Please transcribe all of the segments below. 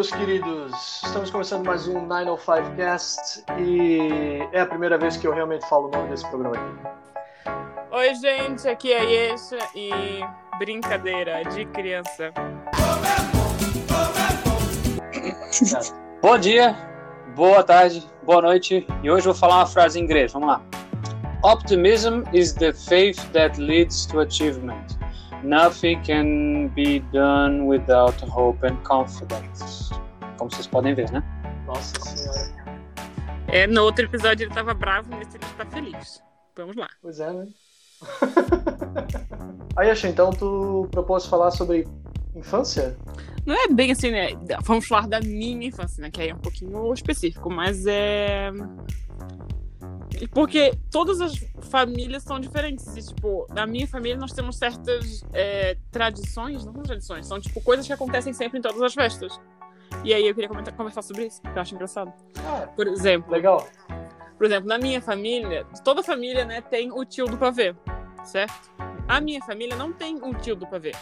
meus queridos! Estamos começando mais um 905 Cast e é a primeira vez que eu realmente falo o nome desse programa aqui. Oi, gente, aqui é a Yesha e brincadeira de criança. Bom dia, boa tarde, boa noite e hoje eu vou falar uma frase em inglês. Vamos lá. Optimism is the faith that leads to achievement. Nothing can be done without hope and confidence. Como vocês podem ver, né? Nossa senhora. É, no outro episódio ele tava bravo, nesse ele está feliz. Vamos lá. Pois é, né? Aí, Yesha, então tu propôs falar sobre infância? Não é bem assim, né? Vamos falar da minha infância, né? Que aí é um pouquinho específico, mas é. Porque todas as famílias são diferentes. E, tipo, na minha família nós temos certas é, tradições, não são tradições, são tipo coisas que acontecem sempre em todas as festas. E aí eu queria comentar, conversar sobre isso, que eu acho engraçado. Ah, Por exemplo, legal. por exemplo, na minha família, toda família, né, tem o tio do pavê, certo? A minha família não tem um tio do pavê.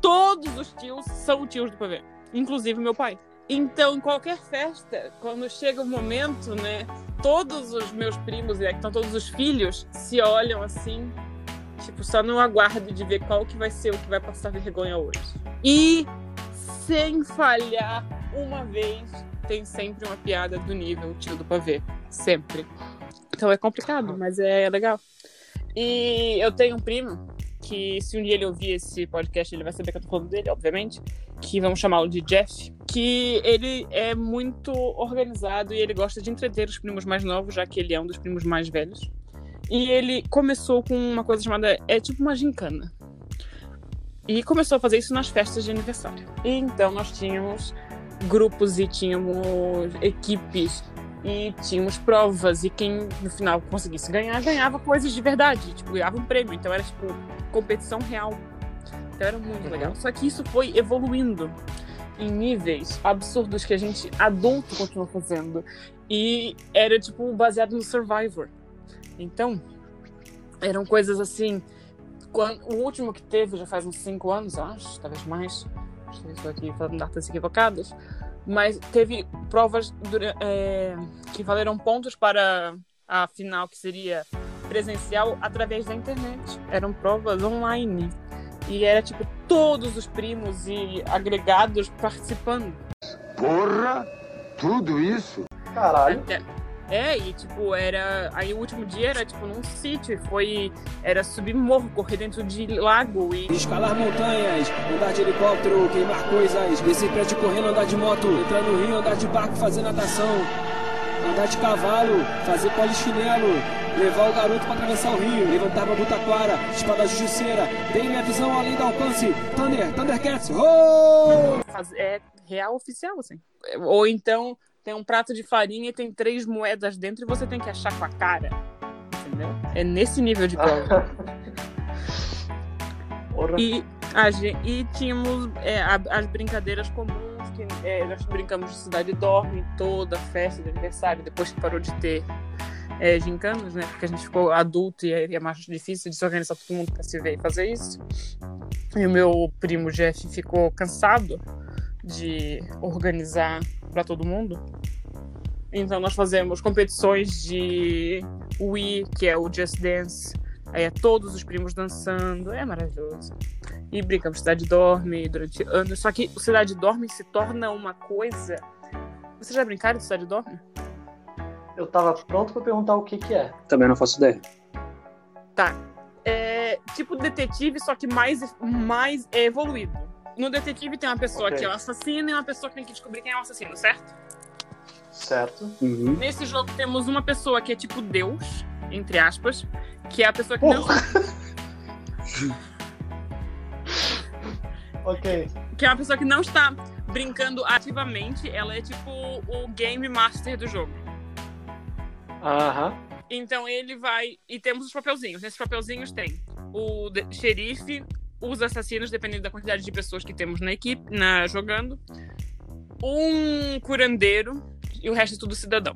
Todos os tios são tios do pavê, inclusive meu pai. Então, em qualquer festa, quando chega o momento, né, todos os meus primos, né, que estão todos os filhos, se olham assim, tipo, só no aguardo de ver qual que vai ser o que vai passar vergonha hoje. E, sem falhar uma vez, tem sempre uma piada do nível tio do pavê. Sempre. Então é complicado, mas é legal. E eu tenho um primo que, se um dia ele ouvir esse podcast, ele vai saber que eu tô falando dele, obviamente. Que vamos chamá-lo de Jeff. Que ele é muito organizado e ele gosta de entreter os primos mais novos, já que ele é um dos primos mais velhos. E ele começou com uma coisa chamada. É tipo uma gincana. E começou a fazer isso nas festas de aniversário. E então nós tínhamos grupos e tínhamos equipes e tínhamos provas e quem no final conseguisse ganhar ganhava coisas de verdade, tipo ganhava um prêmio, então era tipo competição real. Então era muito Uhum. legal. Só que isso foi evoluindo em níveis absurdos que a gente adulto continua fazendo e era tipo baseado no Survivor. Então eram coisas assim. Quando, o último que teve já faz uns 5 anos, acho, talvez mais. Estou aqui falando datas equivocadas mas teve provas é, que valeram pontos para a final, que seria presencial, através da internet. Eram provas online. E era tipo todos os primos e agregados participando. Porra! Tudo isso? Caralho. Até- É, e tipo, era. Aí o último dia era tipo num sítio, e foi. Era subir morro, correr dentro de lago e Escalar montanhas, andar de helicóptero, queimar coisas, descer prédio correndo, andar de moto, entrar no rio, andar de barco, fazer natação, andar de cavalo, fazer polichinelo, levar o garoto pra atravessar o rio, levantar pra Butaquara, espada justiceira, dei minha visão além do alcance, Thunder, Thundercats, oh! é real oficial, assim. Ou então tem um prato de farinha e tem três moedas dentro e você tem que achar com a cara. Entendeu? É nesse nível de prova. E, a gen- e tínhamos é, a- as brincadeiras comuns, que é, nós brincamos de Cidade Dorme, toda festa de aniversário, depois que parou de ter é, né? Porque a gente ficou adulto e é, é mais difícil de se organizar todo mundo para se ver e fazer isso. E o meu primo Jeff ficou cansado de organizar para todo mundo. Então nós fazemos competições de Wii, que é o Just Dance. Aí é todos os primos dançando, é maravilhoso. E brincamos de Cidade Dorme durante anos. Só que o Cidade Dorme se torna uma coisa. Vocês já brincaram de Cidade Dorme? Eu tava pronto pra perguntar o que que é. Também não faço ideia. Tá. É tipo detetive, só que mais, mais evoluído. No detetive tem uma pessoa Ok. que é o assassino e uma pessoa que tem que descobrir quem é o assassino, certo? Certo. Uhum. Nesse jogo temos uma pessoa que é tipo Deus, entre aspas, que é a pessoa que não, Porra. ok. que é uma pessoa que não está brincando ativamente, ela é tipo o game master do jogo. Aham. Então ele vai e temos os papelzinhos. Nesses papelzinhos tem o xerife, os assassinos, dependendo da quantidade de pessoas que temos na equipe, na jogando, um curandeiro e o resto é tudo cidadão.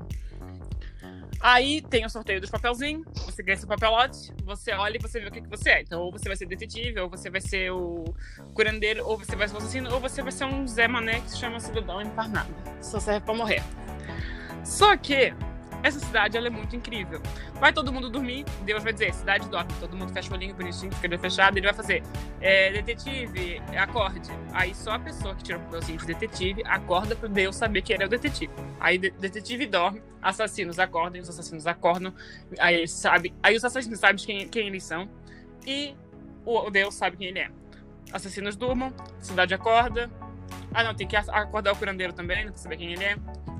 Aí tem o sorteio dos papelzinhos, você ganha seu papelote, você olha e você vê o que, que você é. Então, ou você vai ser detetive, ou você vai ser o curandeiro, ou você vai ser o assassino, ou você vai ser um Zé Mané que se chama cidadão encarnado. Só serve pra morrer. Só que essa cidade ela é muito incrível. Vai todo mundo dormir, Deus vai dizer, cidade dorme, todo mundo fecha o olhinho bonitinho, fica fechado, ele vai fazer é, detetive, acorde. Aí só a pessoa que tira o papelzinho de detetive acorda pro Deus saber que ele é o detetive. Aí de detetive dorme, assassinos acordam, os assassinos acordam, aí sabem, aí os assassinos sabem quem, quem eles são, e o Deus sabe quem ele é. Assassinos durmam, cidade acorda. Ah não, tem que acordar o curandeiro também, pra saber quem ele é.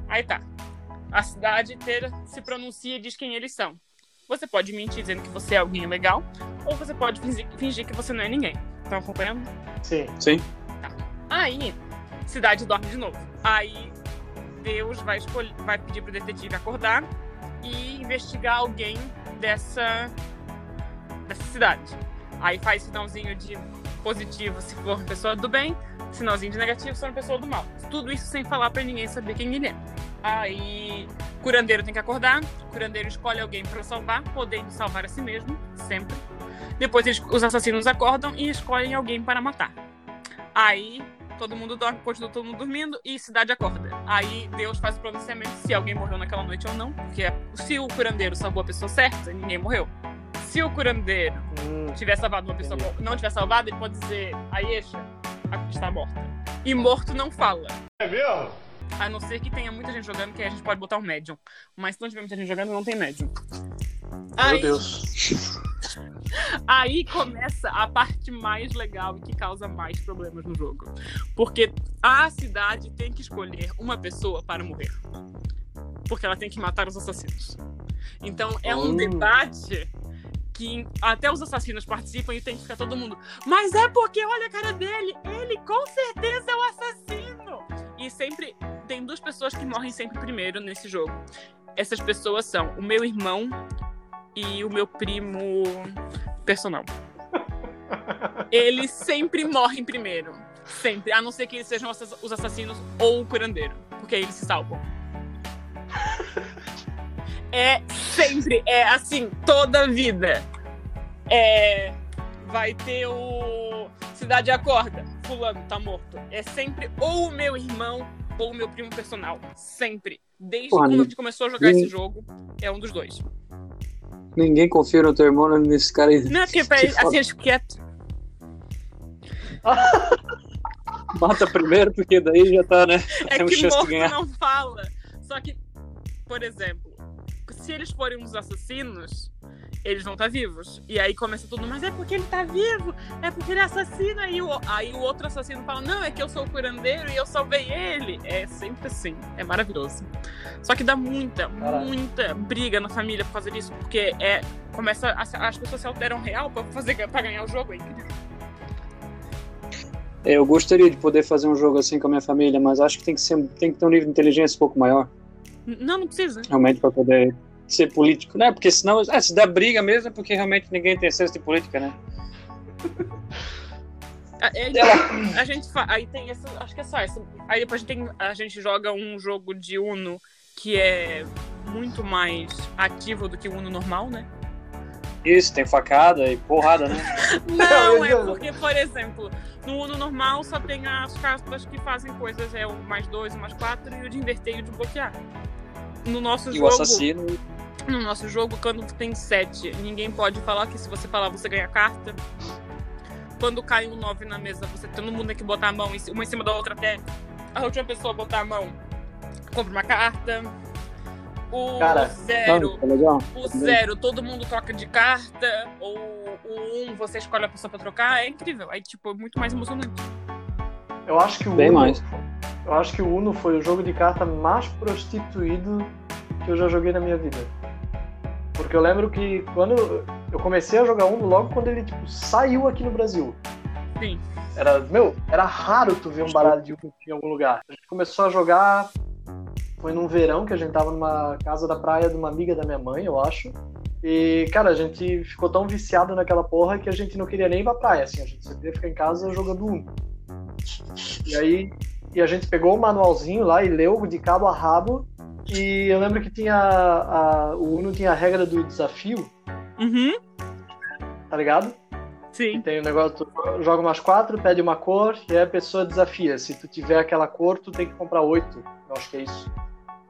Aí tá a cidade inteira se pronuncia e diz quem eles são. Você pode mentir dizendo que você é alguém legal, ou você pode fingir, fingir que você não é ninguém. Estão acompanhando? Sim. Sim. Tá. Aí, cidade dorme de novo. Aí, Deus vai, escolher, vai pedir pro detetive acordar e investigar alguém dessa, dessa cidade. Aí faz sinalzinho de positivo se for uma pessoa do bem, sinalzinho de negativo se for uma pessoa do mal. Tudo isso sem falar para ninguém saber quem ele é. Aí, curandeiro tem que acordar, curandeiro escolhe alguém para salvar, podendo salvar a si mesmo, sempre. Depois eles, os assassinos acordam e escolhem alguém para matar. Aí, todo mundo dorme, continua todo mundo dormindo e cidade acorda. Aí Deus faz o pronunciamento se alguém morreu naquela noite ou não, porque se o curandeiro salvou a pessoa certa, ninguém morreu. Se o curandeiro hum, tiver salvado uma pessoa, entendi. não tiver salvado, ele pode dizer, Aisha está morta. E morto não fala. É mesmo? A não ser que tenha muita gente jogando, que a gente pode botar um médium. Mas se não tiver muita gente jogando, não tem médium. Meu aí... Deus. Aí começa a parte mais legal e que causa mais problemas no jogo. Porque a cidade tem que escolher uma pessoa para morrer. Porque ela tem que matar os assassinos. Então é um hum. debate que até os assassinos participam e tem que ficar todo mundo. Mas é porque olha a cara dele, ele com certeza é o assassino. E sempre tem duas pessoas que morrem sempre primeiro nesse jogo. Essas pessoas são o meu irmão e o meu primo personal. Eles sempre morrem primeiro. Sempre. A não ser que eles sejam os assassinos ou o curandeiro. Porque aí eles se salvam. É sempre. É assim, toda vida. É. Vai ter o. Cidade Acorda. Fulano tá morto. É sempre ou o meu irmão ou o meu primo personal. Sempre. Desde Porra, quando a gente começou a jogar esse jogo, é um dos dois. Ninguém confia no teu irmão nesse cara aí. Não, porque pra ele, assim, acho quieto. Mata primeiro, porque daí já tá, né? É Tem que morto não fala. Só que, por exemplo, se eles forem uns assassinos, eles vão estar tá vivos. E aí começa tudo, mas é porque ele tá vivo, é porque ele é assassino. Aí o, aí o outro assassino fala, não, é que eu sou o curandeiro e eu salvei ele. É sempre assim, é maravilhoso. Só que dá muita, Caraca. muita briga na família por fazer isso, porque é, começa, a, as pessoas se alteram real pra, fazer, pra ganhar o jogo, é incrível. É, eu gostaria de poder fazer um jogo assim com a minha família, mas acho que tem que, ser, tem que ter um nível de inteligência um pouco maior. Não, não precisa. Realmente para poder ser político, né? Porque senão, ah, se dá briga mesmo, é porque realmente ninguém tem senso de política, né? A, a gente aí tem essa, acho que é só essa. Aí depois a gente, tem, a gente joga um jogo de Uno que é muito mais ativo do que o Uno normal, né? Isso, tem facada e porrada, né? Não, é porque, por exemplo, no Uno normal só tem as cartas que fazem coisas, é o mais dois, o mais quatro e o de inverter e o de bloquear. No nosso e jogo. O assassino no nosso jogo, quando tem 7, ninguém pode falar que se você falar você ganha carta. Quando cai um 9 na mesa, você todo mundo tem que botar a mão uma em cima da outra até a última pessoa botar a mão. Compra uma carta. O Cara, zero, tá o zero, todo mundo troca de carta. Ou o um, você escolhe a pessoa pra trocar. É incrível. Aí, tipo, é muito mais emocionante. Eu acho que o Bem Uno, mais. Eu acho que o Uno foi o jogo de carta mais prostituído que eu já joguei na minha vida. Porque eu lembro que quando eu comecei a jogar Uno, logo quando ele tipo, saiu aqui no Brasil. Sim. Era, meu, era raro tu ver um baralho de Uno em algum lugar. A gente começou a jogar. Foi num verão que a gente tava numa casa da praia de uma amiga da minha mãe, eu acho. E, cara, a gente ficou tão viciado naquela porra que a gente não queria nem ir pra praia, assim. A gente só queria ficar em casa jogando Uno. E aí, e a gente pegou o manualzinho lá e leu de cabo a rabo E eu lembro que tinha. A, o Uno tinha a regra do desafio, Uhum. tá ligado? Sim. Tem o negócio, tu joga umas quatro, pede uma cor, e aí a pessoa desafia. Se tu tiver aquela cor, tu tem que comprar oito. Eu acho que é isso.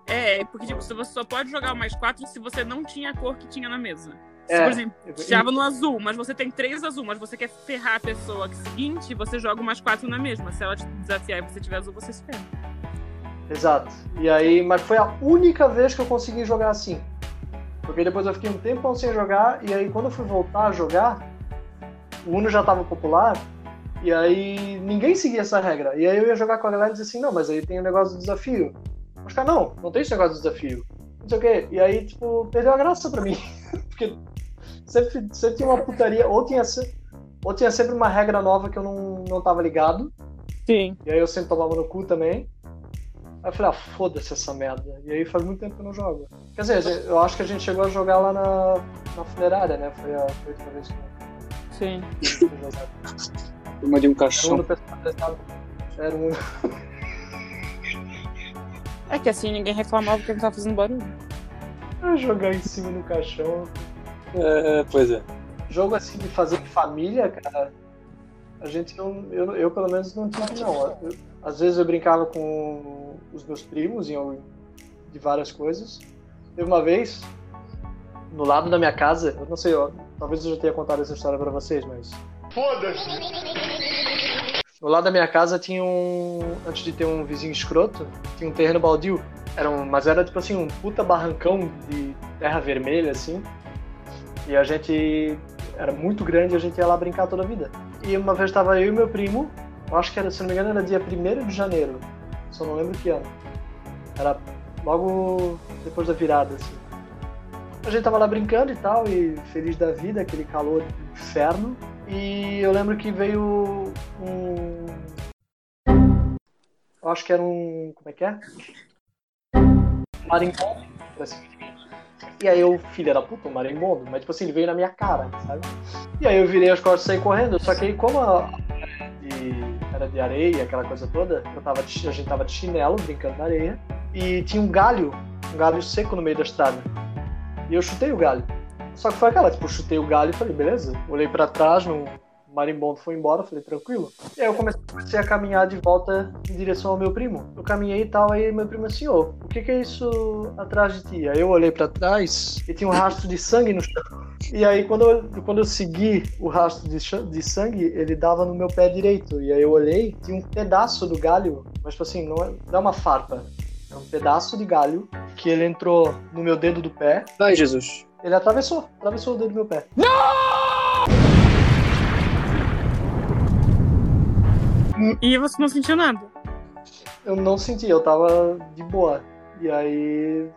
É, porque tipo, você só pode jogar mais quatro se você não tinha a cor que tinha na mesa. Se, É. por exemplo, tirava no azul, mas você tem três azul, mas você quer ferrar a pessoa seguinte, você joga mais quatro na mesma. Se ela te desafiar e você tiver azul, você se ferra. Exato. E aí, mas foi a única vez que eu consegui jogar assim. Porque depois eu fiquei um tempão sem jogar, e aí quando eu fui voltar a jogar, o Uno já tava popular, e aí ninguém seguia essa regra. E aí eu ia jogar com a galera e dizia assim, não, mas aí tem o negócio do desafio. Os caras, não, não tem esse negócio do desafio. Não sei o quê. E aí, tipo, perdeu a graça pra mim. Porque sempre, sempre tinha uma putaria, ou tinha, ou tinha sempre uma regra nova que eu não, não tava ligado. Sim. E aí eu sempre tomava no cu também. Aí eu falei, ah, foda-se essa merda. E aí faz muito tempo que eu não jogo. Quer dizer, eu acho que a gente chegou a jogar lá na, na funerária, né? Foi a, última vez que Sim. Uma de um personalizado. Era um. É que assim ninguém reclamava porque não tava fazendo barulho. jogar em cima no caixão. É, pois é. Jogo assim de fazer família, cara. A gente não. Eu, eu pelo menos não tive, não. Eu- às vezes eu brincava com os meus primos em, de várias coisas. Teve uma vez, no lado da minha casa, eu não sei, ó, talvez eu já tenha contado essa história pra vocês, mas. Foda-se! No lado da minha casa tinha um. Antes de ter um vizinho escroto, tinha um terreno baldio. Era um, mas era tipo assim, um puta barrancão de terra vermelha, assim. E a gente. Era muito grande e a gente ia lá brincar toda a vida. E uma vez estava eu e meu primo, eu acho que era, se não me engano, era dia 1 de janeiro. Só não lembro que ano. Era logo depois da virada, assim. A gente tava lá brincando e tal, e feliz da vida, aquele calor inferno. E eu lembro que veio um. Eu acho que era um. Como é que é? Marimbondo. E aí eu, filha da puta, um marimbondo, mas tipo assim, ele veio na minha cara, sabe? E aí eu virei as costas e saí correndo, só que aí como a, de- era de areia, aquela coisa toda, eu tava de- a gente tava de chinelo brincando na areia, e tinha um galho, um galho seco no meio da estrada. E eu chutei o galho. Só que foi aquela, tipo, chutei o galho e falei, beleza. Olhei pra trás, no o marimbondo foi embora, falei, tranquilo. E aí eu comecei, a caminhar de volta em direção ao meu primo. Eu caminhei e tal, aí meu primo assim, ô, o que que é isso atrás de ti? Aí eu olhei pra trás e tinha um rastro de sangue no chão. E aí quando eu, quando eu segui o rastro de, de sangue, ele dava no meu pé direito. E aí eu olhei, tinha um pedaço do galho, mas tipo assim, não é, não é uma farpa. É um pedaço de galho que ele entrou no meu dedo do pé. Ai, Jesus. Ele atravessou, atravessou o dedo do meu pé. E você não sentiu nada. Eu não senti, eu tava de boa. E aí,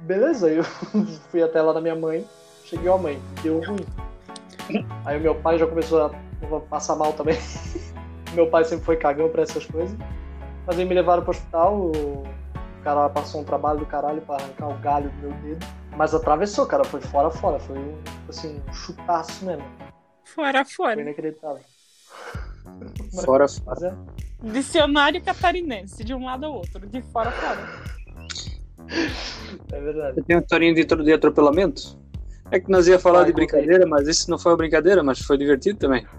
beleza, eu fui até lá da minha mãe, cheguei ó mãe, deu ruim. Aí o meu pai já começou a passar mal também. meu pai sempre foi cagão pra essas coisas. Mas aí me levaram pro hospital, o cara passou um trabalho do caralho pra arrancar o galho do meu dedo. Mas atravessou, cara, foi fora, fora. Foi um, assim, um chutaço mesmo. Fora, Foi fora. inacreditável. Fora, é, Dicionário catarinense, de um lado ao outro, de fora, fora. é verdade. Você tem uma historinha de, de atropelamento? É que nós ia falar Vai, de brincadeira, mas isso não foi uma brincadeira, mas foi divertido também.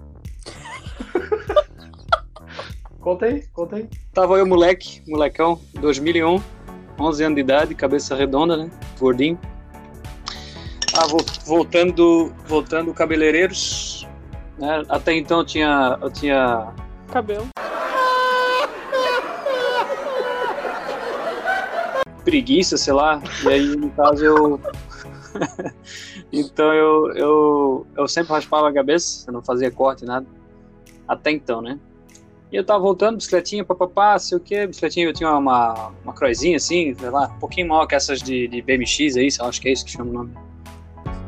Conta aí, conta aí. Tava eu, moleque, molecão, 2001, 11 anos de idade, cabeça redonda, né? Gordinho. Ah, vo- voltando, voltando cabeleireiros. Né? Até então eu tinha, eu tinha Cabelo. preguiça, sei lá. E aí, no caso, eu. então eu, eu, eu sempre raspava a cabeça, eu não fazia corte, nada. Até então, né? E eu tava voltando, bicicletinha, papapá, sei o que, bicicletinha, eu tinha uma, uma croizinha assim, sei lá, um pouquinho maior que essas de, de BMX aí, sei lá, acho que é isso que chama o nome.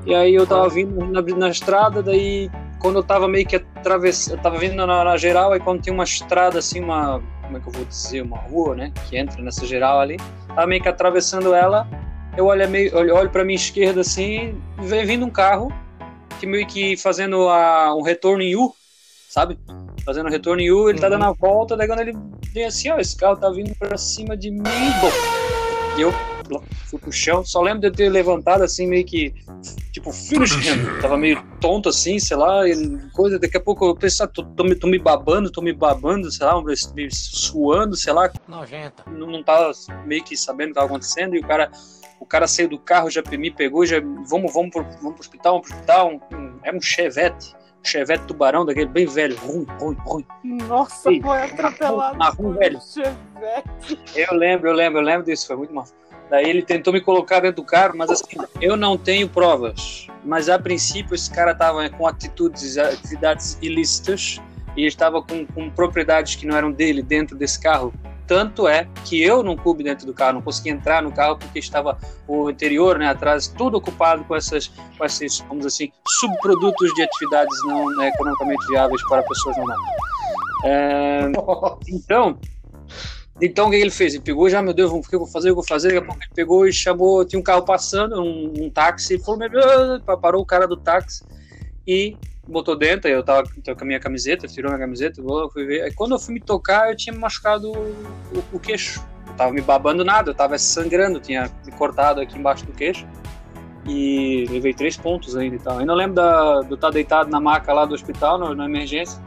E aí eu tava vindo na, na estrada, daí quando eu tava meio que atravessando, eu tava vindo na, na geral, aí quando tem uma estrada assim, uma, como é que eu vou dizer, uma rua, né, que entra nessa geral ali, tava meio que atravessando ela, eu olho, meio, olho, olho pra minha esquerda assim, vem vindo um carro, que meio que fazendo a, um retorno em U, sabe? Fazendo um retorno em U, ele tá Uhum. dando a volta, daí quando ele vem assim, ó, esse carro tá vindo pra cima de mim, bom. E eu fui pro chão. Só lembro de eu ter levantado assim, meio que, tipo, him. Tava meio tonto assim, sei lá, e coisa. Daqui a pouco eu pensei, ah, tô, tô, me, tô me babando, tô me babando, sei lá, me suando, sei lá. Nojenta. Não, não tava meio que sabendo o que tava acontecendo, e o cara. O cara saiu do carro, já me pegou, já vamos, vamos, pro, vamos pro hospital, vamos pro hospital. Um, um, era um chevette Chevette Tubarão, daquele bem velho, ruim, ruim, ruim. Nossa, Ei, foi atropelado. na rua, por um velho. Chevette. Eu lembro, eu lembro, eu lembro disso, foi muito mal. Daí ele tentou me colocar dentro do carro, mas assim, eu não tenho provas. Mas a princípio esse cara estava com atitudes, atividades ilícitas e estava com, com propriedades que não eram dele dentro desse carro. Tanto é que eu não coube dentro do carro, não consegui entrar no carro porque estava o interior, né, atrás, tudo ocupado com essas, com esses, vamos assim, subprodutos de atividades não né, economicamente viáveis para pessoas normais. É, então, então o que ele fez? Ele pegou já, meu Deus, o que eu vou fazer? Eu vou fazer. Ele pegou e chamou, tinha um carro passando, um, um táxi, falou, meu Deus, parou o cara do táxi e botou dentro, eu tava com a minha camiseta, tirou minha camiseta, eu fui ver. Aí quando eu fui me tocar, eu tinha me machucado o, o queixo. Eu tava me babando nada, eu tava sangrando, tinha me cortado aqui embaixo do queixo. E levei três pontos ainda e tal. Ainda lembro da, do estar tá deitado na maca lá do hospital, no, na emergência.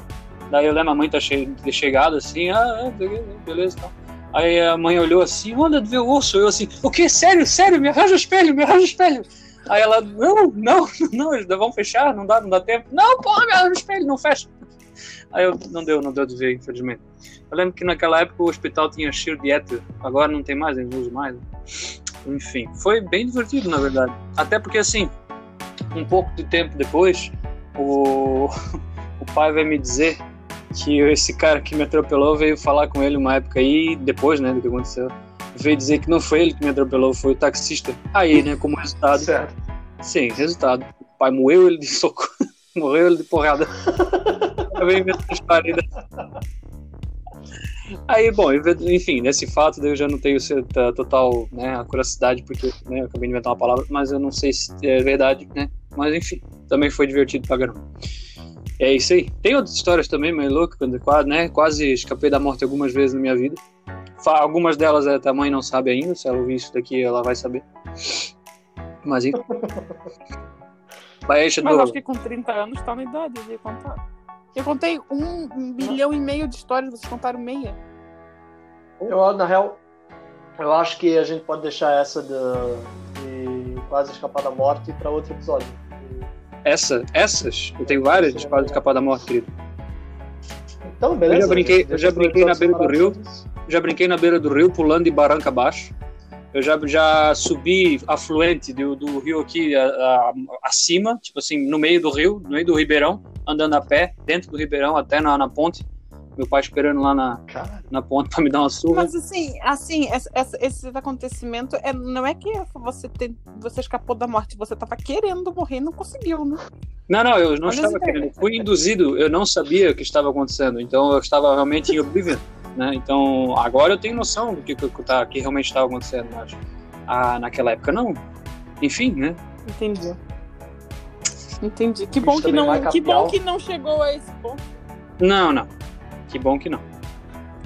Daí eu lembro a mãe tá che ter chegado assim, ah, beleza e tal. Aí a mãe olhou assim, olha, vê o osso. Eu assim, o que? Sério, sério, me arranja o espelho, me arranja o espelho. Aí ela, não, não, não, vão fechar, não dá, não dá tempo. Não, porra, meu espelho não fecha. Aí eu, não deu, não deu de ver, infelizmente. Eu lembro que naquela época o hospital tinha cheiro de éter, agora não tem mais, eles não usam mais. Enfim, foi bem divertido, na verdade. Até porque, assim, um pouco de tempo depois, o, o pai vai me dizer que esse cara que me atropelou veio falar com ele uma época aí, depois, né, do que aconteceu veio dizer que não foi ele que me atropelou, foi o taxista. Aí, né, como resultado. Certo. Sim, resultado. O pai moeu ele de soco, morreu ele de porrada. Eu venho inventando história. Aí, bom, enfim, nesse fato eu já não tenho total né, a curiosidade, porque né, eu acabei de inventar uma palavra, mas eu não sei se é verdade, né? Mas enfim, também foi divertido pra caramba. É isso aí. Tem outras histórias também, meio louco, quase, né, quase escapei da morte algumas vezes na minha vida. Algumas delas a é, mãe não sabe ainda, se ela ouvir isso daqui ela vai saber. Mas enfim. Mas do... acho que com 30 anos tá na idade de contar. Eu contei um milhão e meio de histórias, vocês contaram meia. Eu, na real, eu acho que a gente pode deixar essa de, de quase escapar da morte para outro episódio. Essa? Essas? Eu tenho várias de quase escapar da morte, querido. Então, beleza. Eu já brinquei, eu já brinquei na beira do rio já brinquei na beira do rio, pulando de barranca abaixo. Eu já, já subi afluente do, do rio aqui a, a, acima, tipo assim, no meio do rio, no meio do ribeirão, andando a pé, dentro do ribeirão, até na, na ponte. Meu pai esperando lá na, na ponte para me dar uma surra. Mas assim, assim esse, esse acontecimento é, não é que você, tem, você escapou da morte, você estava querendo morrer e não conseguiu, né? Não, não, eu não Olha estava querendo. Fui induzido, eu não sabia o que estava acontecendo, então eu estava realmente em oblivion. Né? Então, agora eu tenho noção do que, que, tá, que realmente estava acontecendo, mas ah, naquela época não. Enfim, né? Entendi. Entendi. Que bom que, não, que bom que não chegou a esse ponto. Não, não. Que bom que não.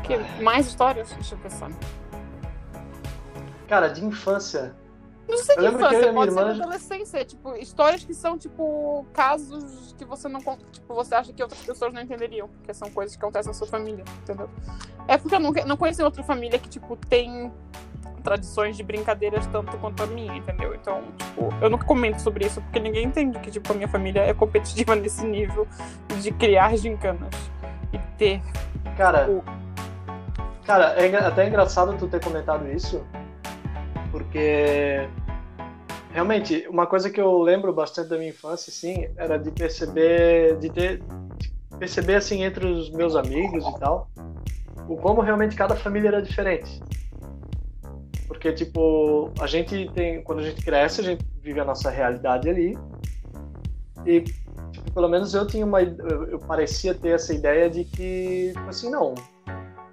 Que, mais histórias? Deixa eu pensar. Cara, de infância, não sei de infância, pode ser de adolescência. Tipo, histórias que são, tipo, casos que você não. Tipo, você acha que outras pessoas não entenderiam. Porque são coisas que acontecem na sua família, entendeu? É porque eu não, não conheci outra família que, tipo, tem tradições de brincadeiras tanto quanto a minha, entendeu? Então, tipo, eu nunca comento sobre isso porque ninguém entende que, tipo, a minha família é competitiva nesse nível de criar gincanas e ter. Cara. Tipo... Cara, é até engraçado tu ter comentado isso, porque realmente uma coisa que eu lembro bastante da minha infância assim era de perceber de ter de perceber assim entre os meus amigos e tal o como realmente cada família era diferente porque tipo a gente tem quando a gente cresce a gente vive a nossa realidade ali e pelo menos eu tinha uma eu, parecia ter essa ideia de que tipo assim não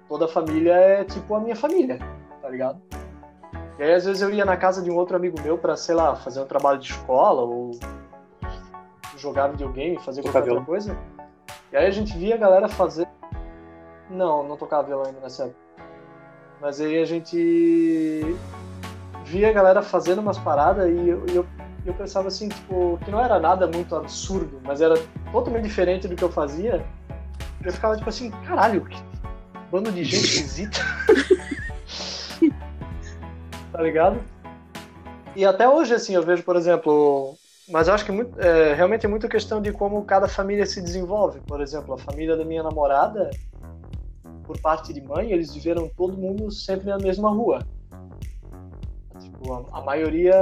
toda família é tipo a minha família tá ligado e aí, às vezes, eu ia na casa de um outro amigo meu para, sei lá, fazer um trabalho de escola ou jogar videogame, fazer qualquer outra coisa. E aí a gente via a galera fazer. Não, não tocava violão ainda nessa época. Mas aí a gente via a galera fazendo umas paradas e eu, eu, eu pensava assim, tipo, que não era nada muito absurdo, mas era totalmente diferente do que eu fazia. Eu ficava tipo assim, caralho, que bando de gente esquisita. tá ligado? E até hoje, assim, eu vejo, por exemplo, mas eu acho que muito, é, realmente é muito questão de como cada família se desenvolve. Por exemplo, a família da minha namorada, por parte de mãe, eles viveram todo mundo sempre na mesma rua. Tipo, a, a maioria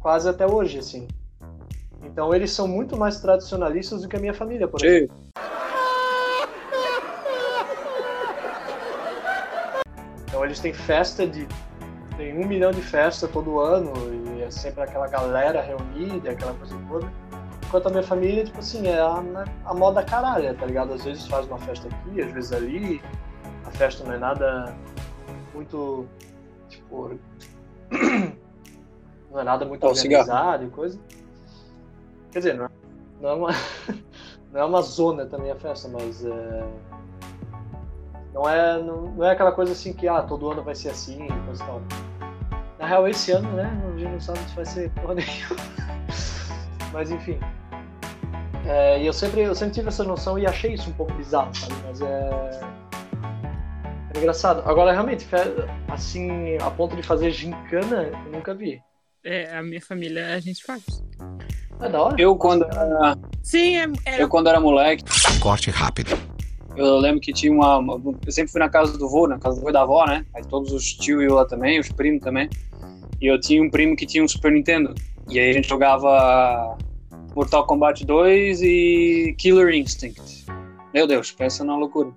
quase até hoje, assim. Então eles são muito mais tradicionalistas do que a minha família, por exemplo. Então eles têm festa de. Tem um milhão de festas todo ano e é sempre aquela galera reunida, aquela coisa toda. Enquanto a minha família, tipo assim, é a, a moda caralha, tá ligado? Às vezes faz uma festa aqui, às vezes ali. A festa não é nada muito. Tipo. Não é nada muito o organizado e coisa. Quer dizer, não é, não é uma. não é uma zona também a festa, mas é. Não é, não, não é aquela coisa assim que ah, todo ano vai ser assim, coisa e tal. Na real, esse ano, né? A gente não sabe se vai ser porra nenhuma. Mas enfim. É, e eu sempre, eu sempre tive essa noção e achei isso um pouco bizarro, sabe? Mas é. É engraçado. Agora, realmente, assim, a ponto de fazer gincana, eu nunca vi. É, a minha família a gente faz. É da hora? Eu quando era, Sim, é, era eu quando era moleque, Corte rápido. eu lembro que tinha uma, uma- Eu sempre fui na casa do vô, na casa do vô e da avó, né? Aí todos os tios iam lá também, os primos também. E eu tinha um primo que tinha um Super Nintendo. E aí a gente jogava Mortal Kombat 2 e Killer Instinct. Meu Deus, pensa numa loucura.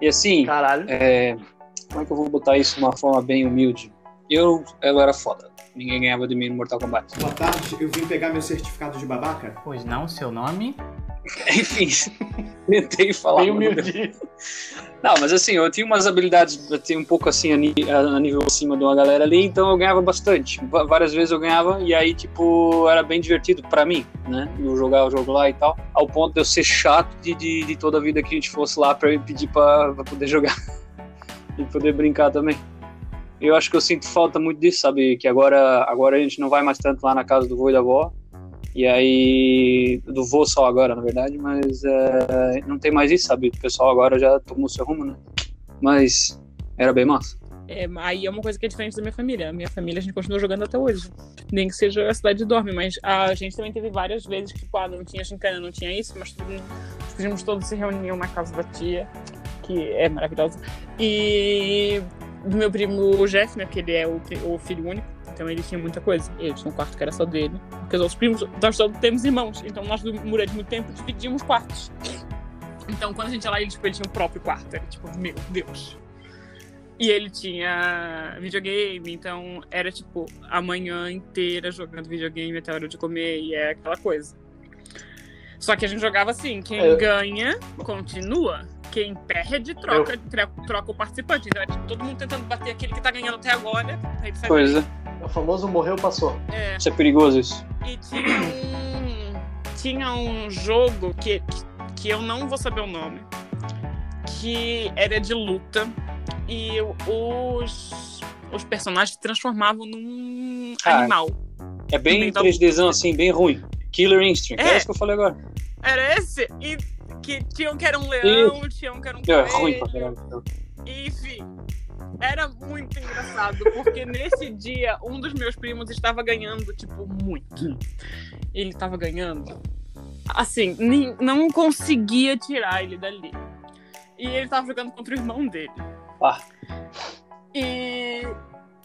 E assim, Caralho. é, como é que eu vou botar isso de uma forma bem humilde? Eu, eu era foda. Ninguém ganhava de mim no Mortal Kombat. Boa tarde, eu vim pegar meu certificado de babaca. Pois não, seu nome? Enfim, tentei falar. Bem humilde. Não, mas assim, eu tinha umas habilidades, eu tinha um pouco assim a, nível acima de uma galera ali, então eu ganhava bastante. Várias vezes eu ganhava e aí, tipo, era bem divertido pra mim, né? Eu jogar o jogo lá e tal, ao ponto de eu ser chato de, de, de toda a vida que a gente fosse lá pra pedir pra, pra poder jogar e poder brincar também. Eu acho que eu sinto falta muito disso, sabe? Que agora, agora a gente não vai mais tanto lá na casa do vô e da avó. E aí, do vô só agora, na verdade, mas é, não tem mais isso, sabe? O pessoal agora já tomou seu rumo, né? Mas era bem massa. É, aí é uma coisa que é diferente da minha família. A minha família a gente continua jogando até hoje. Nem que seja a cidade dorme, mas a gente também teve várias vezes que, tipo, ah, não tinha gincana, não tinha isso, mas todo mundo- os primos todos se reuniam na casa da tia, que é maravilhosa. E do meu primo Jeff, né, que ele é o, o filho único, então ele tinha muita coisa. Ele tinha um quarto que era só dele. Porque os outros primos, nós todos temos irmãos, então nós, durante muito tempo, dividíamos quartos. Então, quando a gente ia lá, ele, tipo, ele tinha o próprio quarto. Era tipo, meu Deus. E ele tinha videogame, então era tipo a manhã inteira jogando videogame até a hora de comer e é aquela coisa. Só que a gente jogava assim, quem É. ganha, continua. Quem perde, troca, tre- troca o participante. Então é tipo, todo mundo tentando bater aquele que tá ganhando até agora. Aí Pois é, O famoso morreu, passou. É. isso é perigoso isso. E tinha um. tinha um jogo que, que eu não vou saber o nome. Que era de luta. E os. Os personagens se transformavam num Ah, animal. É bem Também dá- 3Dzão assim, bem ruim. Killer Instinct, é, É. isso que eu falei agora. Era esse? E que tinha um que era um leão, tinha um que era um É coelho. ruim pra caralho. Enfim, era muito engraçado, porque nesse dia um dos meus primos estava ganhando, tipo, muito. Ele estava ganhando. Assim, nem- não conseguia tirar ele dali. E ele estava jogando contra o irmão dele. Ah. E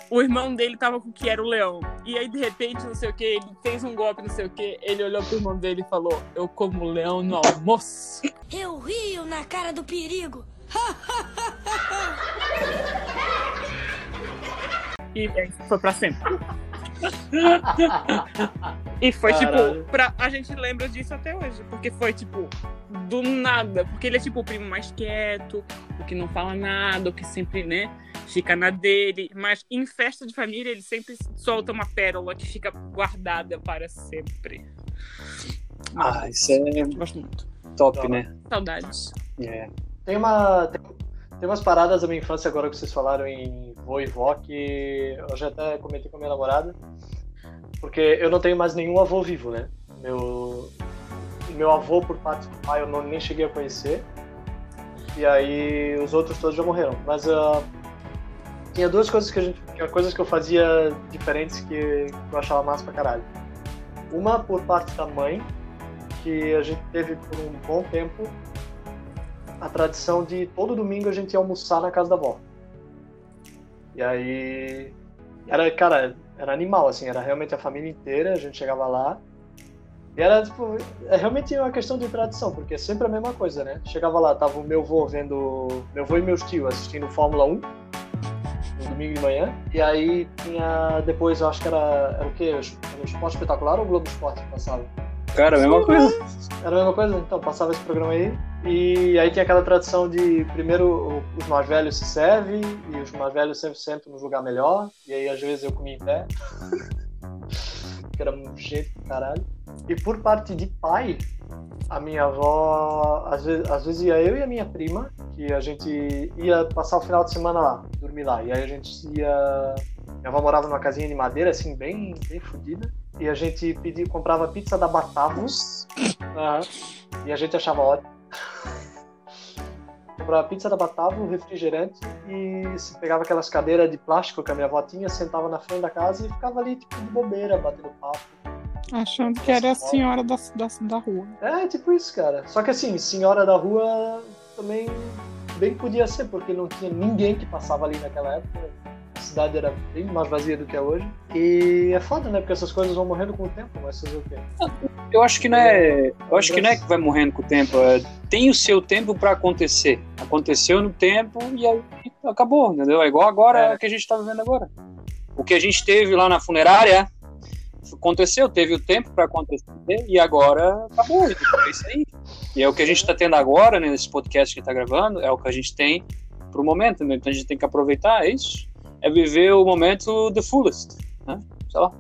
o irmão dele tava com o que era o leão. E aí, de repente, não sei o que, ele fez um golpe, não sei o que. Ele olhou pro irmão dele e falou: Eu como leão no almoço. Eu rio na cara do perigo. E aí, foi pra sempre. E foi Caralho. tipo, pra, a gente lembra disso até hoje, porque foi tipo, do nada. Porque ele é tipo o primo mais quieto, o que não fala nada, o que sempre, né, fica na dele. Mas em festa de família ele sempre solta uma pérola que fica guardada para sempre. Ah, isso é Gosto muito. top, né? Saudades. É. Tem uma. Tem, tem umas paradas da minha infância agora que vocês falaram em avô e vó que já até comentei com a minha namorada, porque eu não tenho mais nenhum avô vivo, né? Meu, meu avô, por parte do pai, eu não, nem cheguei a conhecer. E aí os outros todos já morreram. Mas uh, tinha duas coisas que a gente. coisas que eu fazia diferentes que, que eu achava massa pra caralho. Uma por parte da mãe, que a gente teve por um bom tempo a tradição de todo domingo a gente ia almoçar na casa da avó. E aí. Era, cara, era animal, assim, era realmente a família inteira, a gente chegava lá. E era, tipo, é realmente uma questão de tradição, porque é sempre a mesma coisa, né? Chegava lá, tava o meu avô vendo. Meu avô e meus tios assistindo Fórmula 1 no domingo de manhã. E aí tinha. Depois, eu acho que era. Era o quê? Era o Esporte Espetacular ou o Globo Esporte que passava? Cara, a mesma coisa. Era a mesma coisa? Então, passava esse programa aí. E aí tinha aquela tradição de primeiro os mais velhos se servem e os mais velhos sempre sentam no lugar melhor. E aí às vezes eu comia em pé. que era um jeito do caralho. E por parte de pai, a minha avó, às vezes, às vezes ia eu e a minha prima, que a gente ia passar o final de semana lá, dormir lá. E aí a gente ia. Minha avó morava numa casinha de madeira, assim, bem, bem fodida. E a gente pedia, comprava pizza da Batavus. Uhum. E a gente achava ótimo. comprava pizza da Batavus, refrigerante e se pegava aquelas cadeiras de plástico que a minha avó tinha, sentava na frente da casa e ficava ali, tipo, de bobeira, batendo papo. Achando que era a senhora da, da, da rua. É, tipo isso, cara. Só que assim, senhora da rua também bem podia ser, porque não tinha ninguém que passava ali naquela época cidade era bem mais vazia do que é hoje. E é foda, né? Porque essas coisas vão morrendo com o tempo, mas fazer o quê? Eu acho que não é, eu acho que não é que vai morrendo com o tempo, é, tem o seu tempo para acontecer. Aconteceu no tempo e aí acabou, entendeu? É igual agora é. que a gente está vivendo agora. O que a gente teve lá na funerária aconteceu, teve o tempo para acontecer e agora acabou. É isso aí. E é o que a gente está tendo agora, né, nesse podcast que está gravando, é o que a gente tem pro momento, né? então a gente tem que aproveitar, é isso é viver o momento the fullest, né? Sei lá.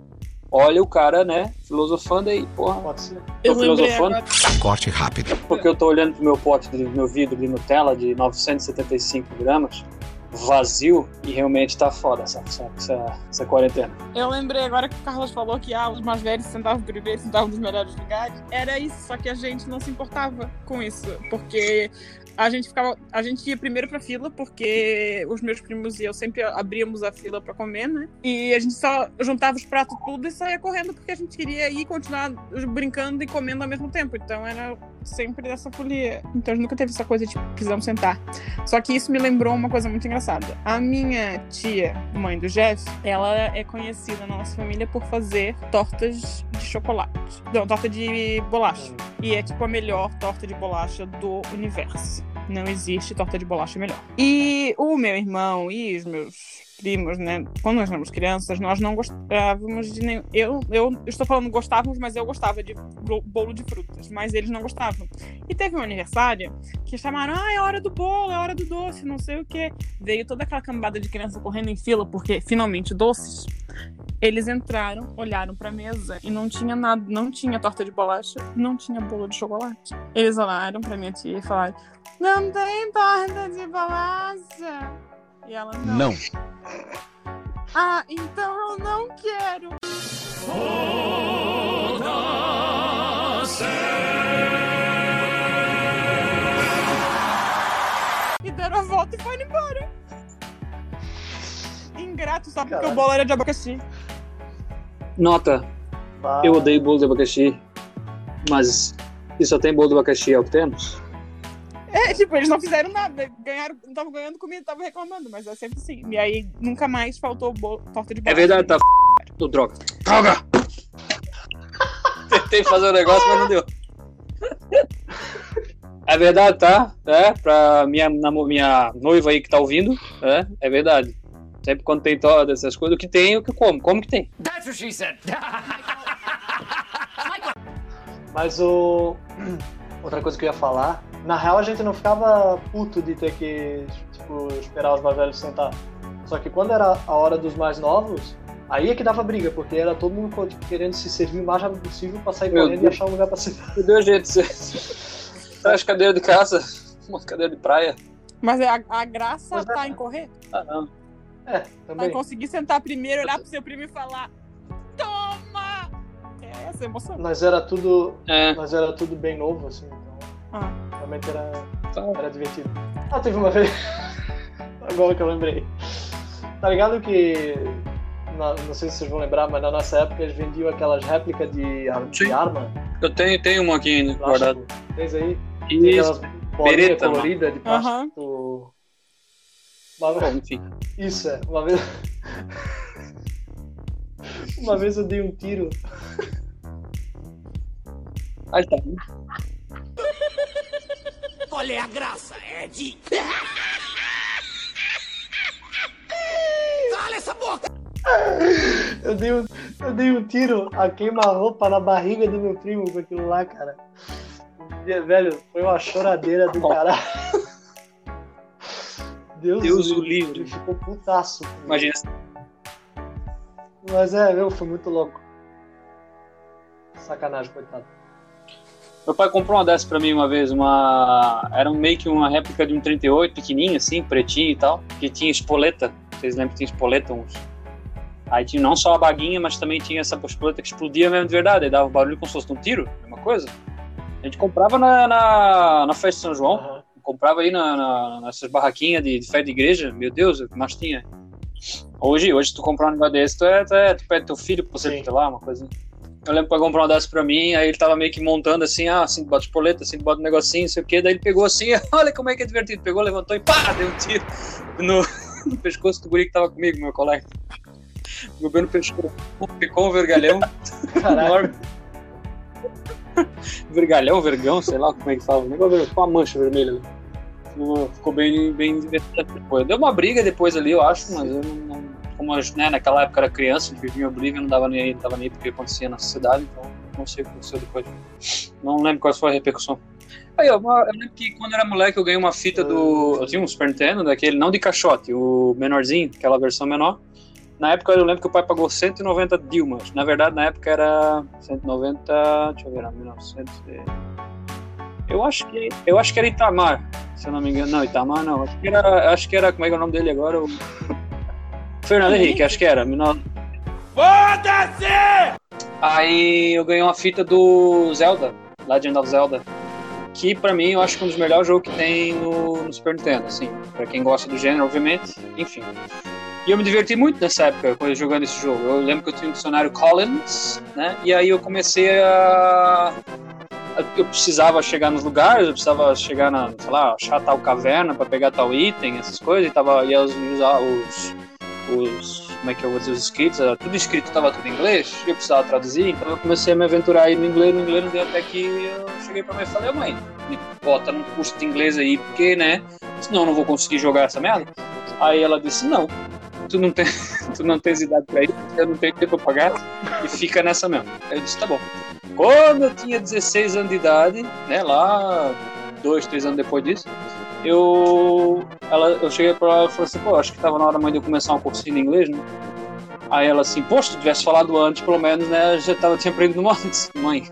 Olha o cara, né, filosofando aí, porra. Pode ser. Tô filosofando. Corte rápido. Porque eu tô olhando pro meu pote, do meu vidro de Nutella de 975 gramas, vazio, e realmente tá foda essa, essa, essa, quarentena. Eu lembrei agora que o Carlos falou que ah, os mais velhos sentavam primeiro, sentavam nos melhores lugares. Era isso, só que a gente não se importava com isso, porque a gente ficava, a gente ia primeiro pra fila, porque os meus primos e eu sempre abríamos a fila pra comer, né? E a gente só juntava os pratos tudo e saía correndo, porque a gente queria ir continuar brincando e comendo ao mesmo tempo. Então era sempre dessa folia. Então nunca teve essa coisa de precisamos sentar. Só que isso me lembrou uma coisa muito engraçada. A minha tia, mãe do Jeff, ela é conhecida na nossa família por fazer tortas de chocolate. Não, torta de bolacha. E é tipo a melhor torta de bolacha do universo. Não existe torta de bolacha melhor. E o meu irmão e os meus primos, né? Quando nós éramos crianças, nós não gostávamos de nenhum. Eu, eu estou falando gostávamos, mas eu gostava de bolo de frutas, mas eles não gostavam. E teve um aniversário que chamaram: ah, é hora do bolo, é hora do doce, não sei o quê. Veio toda aquela cambada de criança correndo em fila, porque finalmente doces. Eles entraram, olharam pra mesa e não tinha nada, não tinha torta de bolacha, não tinha bolo de chocolate. Eles olharam pra minha tia e falaram: Não tem torta de bolacha. E ela não. Não. Ah, então eu não quero. E deram a volta e foram embora. Ingrato só porque Caralho. o bolo era de abacaxi. Nota. Ah. Eu odeio bolo de abacaxi. Mas se só tem bolo de abacaxi é o que temos? É, tipo, eles não fizeram nada. Ganharam, não estavam ganhando comida, estavam reclamando, mas é sempre assim. E aí nunca mais faltou bolo, torta de bolo. É verdade, tá f... do droga. Droga! Tentei fazer um negócio, mas não deu. É verdade, tá? É, pra minha, minha noiva aí que tá ouvindo, é, é verdade. Sempre quando tem todas essas coisas, o que tem, o que como. Como que tem? That's what she said. Mas o. Outra coisa que eu ia falar na real, a gente não ficava puto de ter que tipo, esperar os mais velhos sentar. Só que quando era a hora dos mais novos, aí é que dava briga, porque era todo mundo tipo, querendo se servir o mais rápido possível pra sair Meu correndo Deus. e achar um lugar pra sentar. Meu Deus, gente. Traz cadeira de casa, uma cadeira de praia. Mas é a, a graça Mas é. tá é. em correr? Ah, não. É, Vai também. conseguir sentar primeiro, olhar pro seu primo e falar: Toma! É essa emoção. Nós era tudo. É, Nós era tudo bem novo, assim, então Ah. realmente era, tá. era divertido. Ah, teve uma vez. Agora que eu lembrei. Tá ligado que. na- não sei se vocês vão lembrar, mas na nossa época eles vendiam aquelas réplicas de, de arma. Eu tenho, tenho uma aqui ainda guardada. Tens aí? Tem Isso. aquelas bolinhas coloridas de plástico. Uma Bom, vez- enfim. Isso é, uma vez. Uma vez eu dei um tiro. Aí tá. Qual é a graça, Ed? Cala essa boca! Eu dei um, eu dei um tiro a queima-roupa na barriga do meu primo com aquilo lá, cara. E, velho, foi uma choradeira do caralho. Deus, Deus o livre. Ele ficou putaço. Imagina. Mas é, meu, foi muito louco. Sacanagem, coitado. Meu pai comprou uma dessa pra mim uma vez, uma. Era meio que uma réplica de um 38, pequenininho assim, pretinho e tal, que tinha espoleta. Vocês lembram que tinha espoleta uns? Aí tinha não só a baguinha, mas também tinha essa espoleta que explodia mesmo de verdade, aí dava um barulho como se fosse um tiro, mesma coisa. A gente comprava na, na, na festa de São João, Aham. Comprava aí na, na- nessas barraquinhas de, de festa de igreja, meu Deus, o que mais tinha. Hoje, hoje tu comprar um negócio desse, tu, é, tu, é, tu pede teu filho pra você ter lá, uma coisa. Eu lembro que ele comprou uma dessa pra mim, aí ele tava meio que montando assim, ah, assim, bota espoleta, assim, bota um negocinho, não sei o quê, daí ele pegou assim, olha como é que é divertido, pegou, levantou e pá, deu um tiro no, no pescoço do guri que tava comigo, meu colega. Jogou no pescoço, ficou um vergalhão Caralho. vergalhão, vergão, sei lá como é que fala, o negócio com uma mancha vermelha. Ficou- bem, bem divertido depois. Deu uma briga depois ali, eu acho, mas eu não, como eu, né, naquela época era criança, vivia Oblivion, não dava nem não tava nem porque acontecia na sociedade, então não sei o que aconteceu depois. Não lembro qual foi a repercussão. Aí, uma- eu lembro que quando eu era moleque eu ganhei uma fita do. Eu tinha um Super Nintendo, daquele, não de caixote, o menorzinho, aquela versão menor. Na época eu lembro que o pai pagou 190 Dilmas. Na verdade, na época era 190. Deixa eu ver, era 1900. Eu acho que, eu acho que era Itamar, se eu não me engano. Não, Itamar não. Acho que era, acho que era como é que é o nome dele agora? O... Fernando Henrique, acho que era. 19 Foda-se! Aí eu ganhei uma fita do Zelda, Legend of Zelda. Que pra mim eu acho que é um dos melhores jogos que tem no, no Super Nintendo, assim, pra quem gosta do gênero, obviamente, enfim. E eu me diverti muito nessa época quando eu jogando esse jogo. Eu lembro que eu tinha um dicionário Collins, né? E aí eu comecei a. Eu precisava chegar nos lugares, eu precisava chegar na, sei lá, achar tal caverna pra pegar tal item, essas coisas, e tava, ia usar os, os como é que eu vou dizer, os escritos, era tudo escrito, tava tudo em inglês, eu precisava traduzir, então eu comecei a me aventurar aí no inglês, no inglês, até que eu cheguei pra mãe e falei, mãe, me bota num curso de inglês aí, porque, né, senão eu não vou conseguir jogar essa merda. Aí ela disse, não, tu não, tem, tu não tens idade pra isso, eu não tenho tempo pra pagar, e fica nessa mesmo. Aí eu disse, tá bom. Quando eu tinha 16 anos de idade, né, lá, dois, três anos depois disso, eu, ela, eu cheguei pra ela e falei assim, pô, acho que tava na hora mãe de eu começar um cursinho de inglês, né? Aí ela assim, poxa, tu tivesse falado antes, pelo menos, né, já tava, tinha aprendido antes, mãe.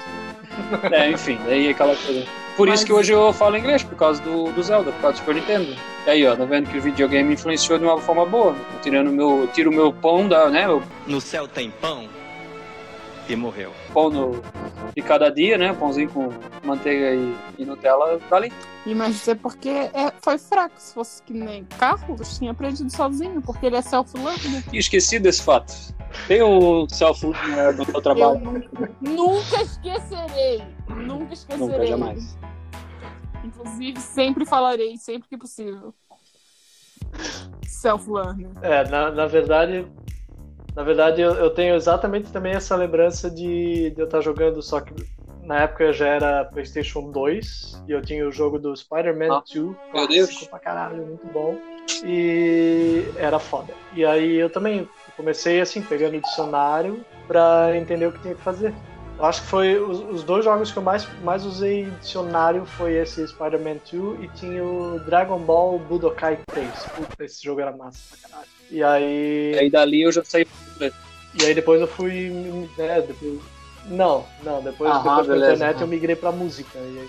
é, enfim, daí aquela coisa. Por isso Mas- que hoje eu falo inglês, por causa do, do Zelda, por causa do Super Nintendo. E aí, ó, tá vendo que o videogame influenciou de uma forma boa. Tirando meu, tiro o meu pão da, né, No céu tem pão e morreu. pão no, de cada dia, né, pãozinho com manteiga e, e Nutella, tá ali. E mas isso é porque é, foi fraco. Se fosse que nem Carlos, tinha aprendido sozinho, porque ele é self-learner. Tinha esquecido desse fato. Tem um self-learner no meu Eu trabalho. nunca, nunca esquecerei. Nunca esquecerei. Nunca, jamais. Inclusive, sempre falarei, sempre que possível. Self-learner. É, na, na verdade. Na verdade, eu, eu tenho exatamente também essa lembrança de, de eu estar jogando, só que na época já era PlayStation 2 e eu tinha o jogo do Spider-Man Ah, 2, meu clássico Deus. pra caralho, muito bom. E era foda. E aí eu também comecei assim, pegando o dicionário pra entender o que tinha que fazer. Eu acho que foi os, os dois jogos que eu mais, mais usei dicionário foi esse Spider-Man 2 e tinha o Dragon Ball Budokai 3. Puta, esse jogo era massa pra caralho. E aí. E aí dali eu já saí. E aí depois eu fui. né, depois- não, não, depois, Aham, depois com a beleza, internet aham. eu migrei pra música. E aí,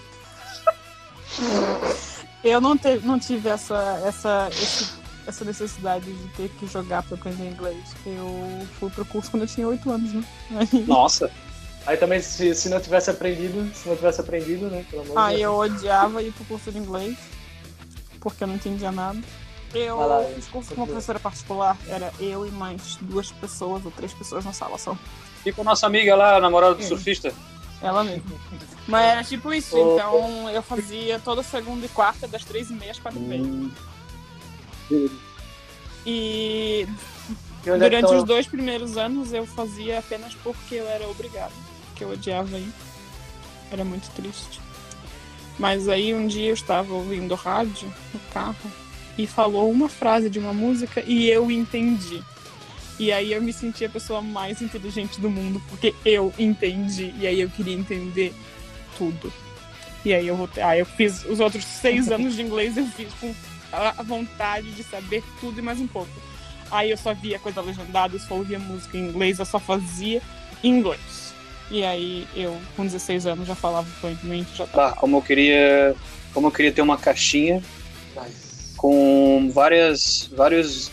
Eu não, te- não tive essa, essa, esse essa necessidade de ter que jogar pra aprender inglês. Eu fui pro curso quando eu tinha 8 anos, né? Aí, Nossa. Aí também, se, se não tivesse aprendido, se não tivesse aprendido, né? Pelo amor de aí Deus. eu odiava ir pro curso de inglês, porque eu não entendia nada. Eu Vai lá, fiz curso com uma professora particular, era eu e mais duas pessoas ou três pessoas na sala só. Tipo a nossa amiga lá, a namorada do Sim. surfista. Ela mesma. Mas era tipo isso, Ô. então eu fazia toda segunda e quarta, das três e meia às quatro e meia. Hum. E E é durante os dois primeiros anos eu fazia apenas porque eu era obrigada. Porque eu odiava ir. Era muito triste. Mas aí um dia eu estava ouvindo rádio no carro e falou uma frase de uma música e eu entendi. E aí eu me senti a pessoa mais inteligente do mundo, porque eu entendi. E aí eu queria entender tudo. E aí eu voltei. Ah, eu fiz os outros seis anos de inglês, eu fiz com a vontade de saber tudo e mais um pouco. Aí eu só via coisa legendada, eu só ouvia música em inglês, eu só fazia inglês. E aí eu, com 16 anos, já falava fluentemente, já tava. Ah, como eu queria. Como eu queria ter uma caixinha Nice. com várias. vários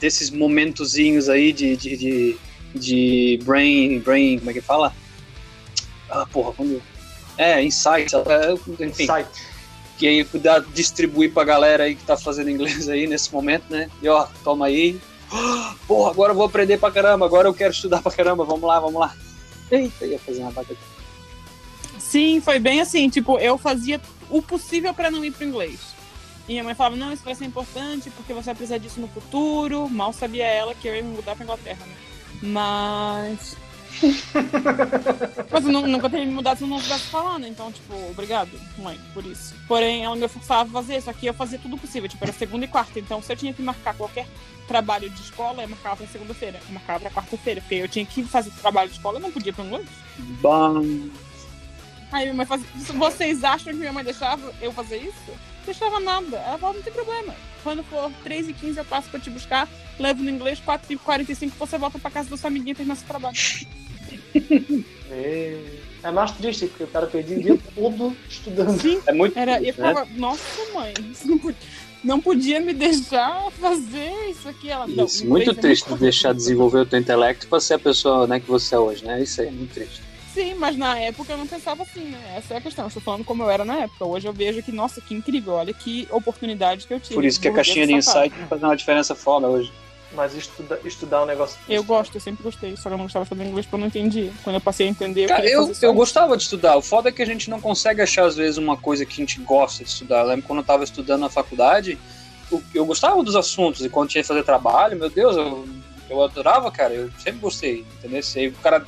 desses momentozinhos aí de. de, de, de brain. brain. como é que fala? Ah, porra, quando. É, insights, é, enfim. Insight. que aí puder distribuir pra galera aí que tá fazendo inglês aí nesse momento, né? E ó, toma aí. Porra, agora eu vou aprender pra caramba, agora eu quero estudar pra caramba, vamos lá, vamos lá. Eita, ia fazer uma baita. Sim, foi bem assim, tipo, eu fazia o possível pra não ir pro inglês. E minha mãe falava, não, isso vai ser importante porque você vai precisar disso no futuro. Mal sabia ela que eu ia mudar pra Inglaterra, né? Mas. Mas eu nu- nunca teria me mudado se eu não estivesse falando, então, tipo, obrigado, mãe, por isso. Porém, ela me forçava a fazer, só que eu fazia tudo possível, tipo, era segunda e quarta. Então, se eu tinha que marcar qualquer trabalho de escola, eu marcava pra segunda-feira, eu marcava pra quarta-feira, porque eu tinha que fazer trabalho de escola, eu não podia ir pro inglês. Bam. Aí minha mãe fazia. Vocês acham que minha mãe deixava eu fazer isso? Deixava nada. Ela falava, não tem problema. Quando for 3 e 15 eu passo pra te buscar, levo no inglês, 4 e 45 você volta pra casa da sua amiguinha e termina seu trabalho. É... é mais triste, porque o cara perdia o dia todo estudando. Sim, É muito. era. Eu difícil, né? ficava, nossa mãe, você não podia, não podia me deixar fazer isso aqui. Ela, não, Isso, inglês muito é triste muito deixar desenvolver o teu intelecto pra ser a pessoa né, que você é hoje, né? Isso aí é muito triste. Sim, mas na época eu não pensava assim, né? Essa é a questão. Eu estou falando como eu era na época. Hoje eu vejo que, nossa, que incrível. Olha que oportunidade que eu tive. Por isso que a caixinha de insight faz uma diferença foda hoje. Mas estuda, estudar um negócio. Eu gosto, eu sempre gostei, só que eu não gostava de estudar inglês porque eu não entendia. Quando eu passei a entender, eu Cara, eu, eu isso. gostava de estudar. O foda é que a gente não consegue achar, às vezes, uma coisa que a gente gosta de estudar. Eu lembro quando eu tava estudando na faculdade, eu, eu gostava dos assuntos. E quando tinha que fazer trabalho, meu Deus, eu, eu adorava, cara. Eu sempre gostei, entendeu? Aí o cara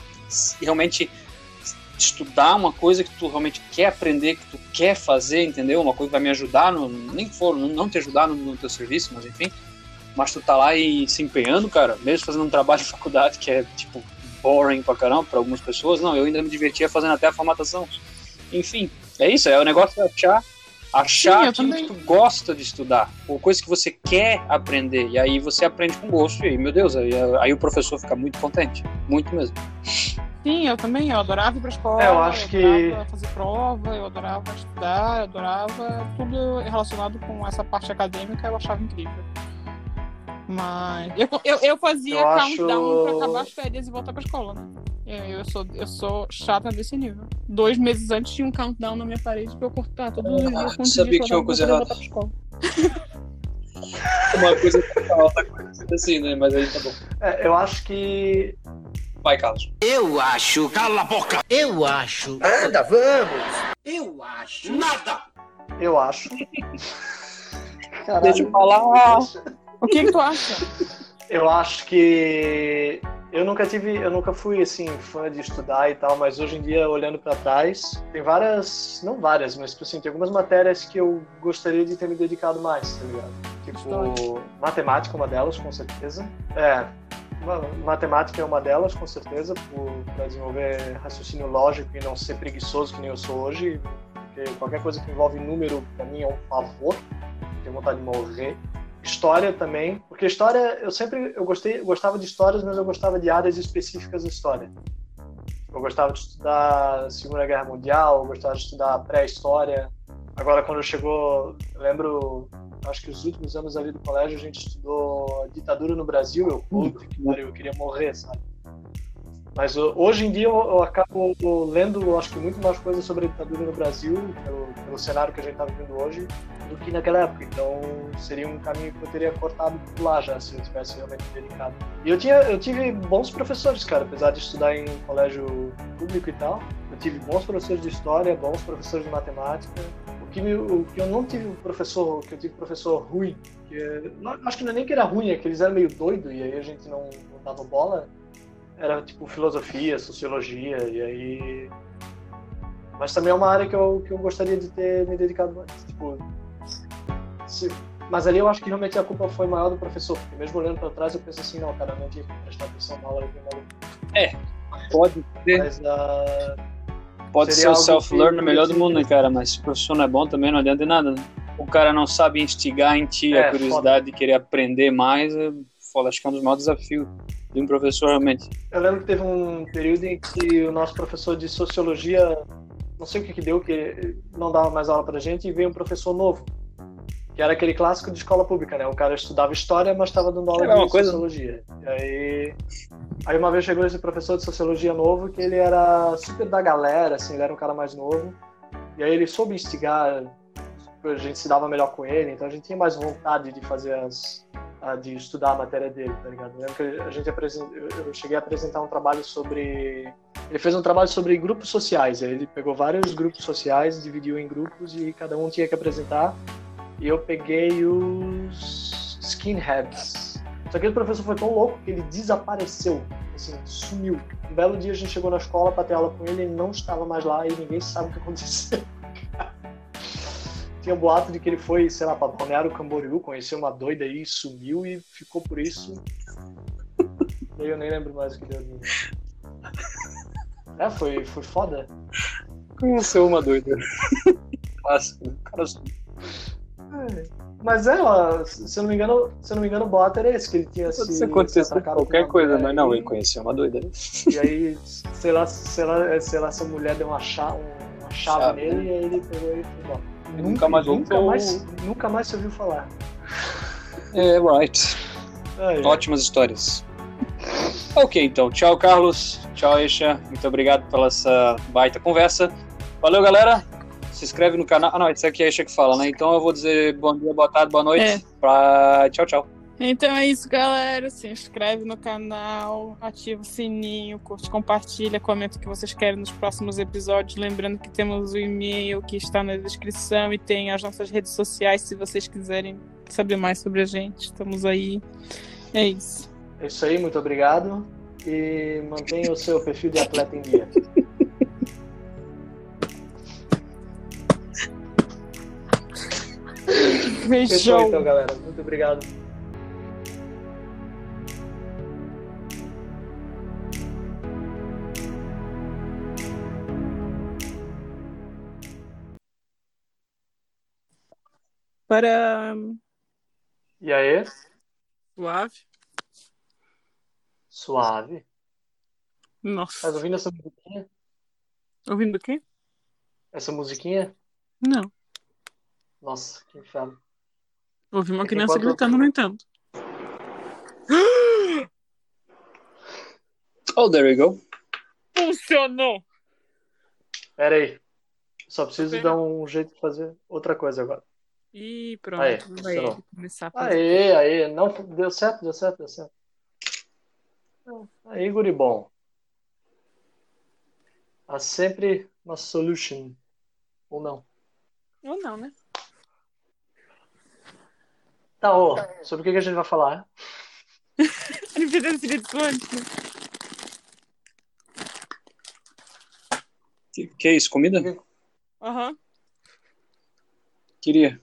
realmente estudar uma coisa que tu realmente quer aprender, que tu quer fazer, entendeu? Uma coisa que vai me ajudar, no, nem for, não, te ajudar no, no teu serviço, mas enfim. Mas tu tá lá e se empenhando, cara, mesmo fazendo um trabalho de faculdade que é, tipo, boring pra caramba pra algumas pessoas, não, eu ainda me divertia fazendo até a formatação. Enfim, é isso, é o negócio de achar, achar Sim, aquilo também. que tu gosta de estudar, ou coisa que você quer aprender, e aí você aprende com gosto, e aí, meu Deus, aí, aí o professor fica muito contente, muito mesmo. Sim, eu também, eu adorava ir pra escola, É, eu acho que- adorava fazer prova, eu adorava estudar, eu adorava tudo relacionado com essa parte acadêmica, eu achava incrível. Mas eu, eu, eu fazia Eu acho- countdown pra acabar as férias e voltar pra escola, né? Eu, eu, sou, eu sou chata desse nível. Dois meses antes tinha um countdown na minha parede pra eu cortar todos os dias. quantos sabia que tinha eu uma coisa errada. Uma coisa coisa assim, né? Mas aí tá bom. É, eu acho que. Vai, Carlos. Eu acho. Cala a boca! Eu acho. Anda, vamos! Eu acho. Nada! Eu acho. Caralho. Deixa eu falar. O que, que tu acha? Eu acho que eu nunca tive, eu nunca fui assim fã de estudar e tal, mas hoje em dia olhando pra trás, tem várias, não várias, mas tipo assim, tem algumas matérias que eu gostaria de ter me dedicado mais, tá ligado? Tipo, História. matemática uma delas, com certeza. É, matemática é uma delas, com certeza, para desenvolver raciocínio lógico e não ser preguiçoso que nem eu sou hoje, porque qualquer coisa que envolve número para mim é um favor, tenho vontade de morrer história também, porque história eu sempre eu gostei, eu gostava de histórias, mas eu gostava de áreas específicas da história. Eu gostava de estudar Segunda Guerra Mundial, eu gostava de estudar pré-história. Agora quando chegou, lembro acho que os últimos anos ali do colégio a gente estudou ditadura no Brasil, eu, puta que pariu, eu queria morrer, sabe? Mas hoje em dia eu, eu acabo lendo, acho que muito mais coisas sobre a ditadura no Brasil, pelo, pelo cenário que a gente está vivendo hoje, do que naquela época. Então seria um caminho que eu teria cortado por lá já, se eu tivesse realmente dedicado. E eu, tinha, eu tive bons professores, cara, apesar de estudar em colégio público e tal. Eu tive bons professores de história, bons professores de matemática. Que, me, o que eu não tive professor, que eu tive professor ruim, que, não, acho que não é nem que era ruim, é que eles eram meio doidos e aí a gente não, não dava bola era tipo filosofia, sociologia, e aí. Mas também é uma área que eu, que eu gostaria de ter me dedicado mais. Tipo, se... Mas ali eu acho que realmente a culpa foi maior do professor, porque mesmo olhando para trás eu penso assim, não, cara, não tinha que prestar atenção na aula. É, pode ser. Mas, uh... Pode ser o self-learn melhor do mundo, né, cara? Mas se o professor não é bom também não adianta de nada, né? O cara não sabe instigar em ti É, a curiosidade de querer aprender mais, é foda, acho que é um dos maiores desafios de um professor realmente. Eu lembro que teve um período em que o nosso professor de sociologia, não sei o que que deu, que não dava mais aula pra gente, e veio um professor novo. Que era aquele clássico de escola pública, né? O cara estudava história, mas estava dando aula de coisa. sociologia. E aí, aí uma vez chegou esse professor de sociologia novo, que ele era super da galera, assim, ele era um cara mais novo. E aí ele soube instigar, a gente se dava melhor com ele, então a gente tinha mais vontade de fazer as, de estudar a matéria dele, tá ligado? Eu lembro que a gente apresent... eu cheguei a apresentar um trabalho sobre ele fez um trabalho sobre grupos sociais. Ele pegou vários grupos sociais, dividiu em grupos e cada um tinha que apresentar. E eu peguei os skinheads. Só que o professor foi tão louco que ele desapareceu, assim, sumiu. Um belo dia a gente chegou na escola para ter aula com ele, ele não estava mais lá e ninguém sabe o que aconteceu. Tinha boato de que ele foi, sei lá, para Balneário Camboriú, conheceu uma doida aí, sumiu e ficou por isso. E aí eu nem lembro mais o que deu. É, foi, foi foda. Conheceu uma doida. Clássico. né? Cara, Mas é, ó, se eu não me engano, se não me engano, o boato era esse, que ele tinha pode se, atacado qualquer coisa, mas não, ele conheceu uma doida. né? E aí, sei lá, sei lá, sei lá, essa mulher deu uma chave, uma chave Chave, nele né? e aí ele pegou e foi embora. E nunca mais nunca voltou. mais, nunca mais se ouviu falar. É, right. Ótimas histórias. Ok, então. Tchau, Carlos. Tchau, Eixa. Muito obrigado pela essa baita conversa. Valeu, galera. Se inscreve no canal. Ah, não, isso aqui é a que fala, né? Então eu vou dizer bom dia, boa tarde, boa noite. É. Pra... Tchau, tchau. Então é isso, galera. Se inscreve no canal, ativa o sininho, curte, compartilha, comenta o que vocês querem nos próximos episódios. Lembrando que temos o e-mail que está na descrição e tem as nossas redes sociais se vocês quiserem saber mais sobre a gente. Estamos aí. É isso. É isso aí, muito obrigado. E mantenha o seu perfil de atleta em dia. Fechou Fechou. então, galera. Muito obrigado. Para E aí? suave. Suave. Nossa. Tá ouvindo essa musiquinha? Ouvindo o quê? Essa musiquinha? Não. Nossa, que inferno. Ouvi uma criança enquanto- gritando, no entanto. Oh, there we go. Funcionou! Pera aí. Só preciso dar um jeito de fazer outra coisa agora. E pronto, Aê, vai funcionou. ele começar a fazer. Aê, aê. Não, deu certo, deu certo, deu certo. Aí, guri bom. Há sempre uma solution. Ou não. Ou não, né? Tá, ô, sobre o que que a gente vai falar? Aniversário de? Que, que é isso? Comida? Aham. Queria.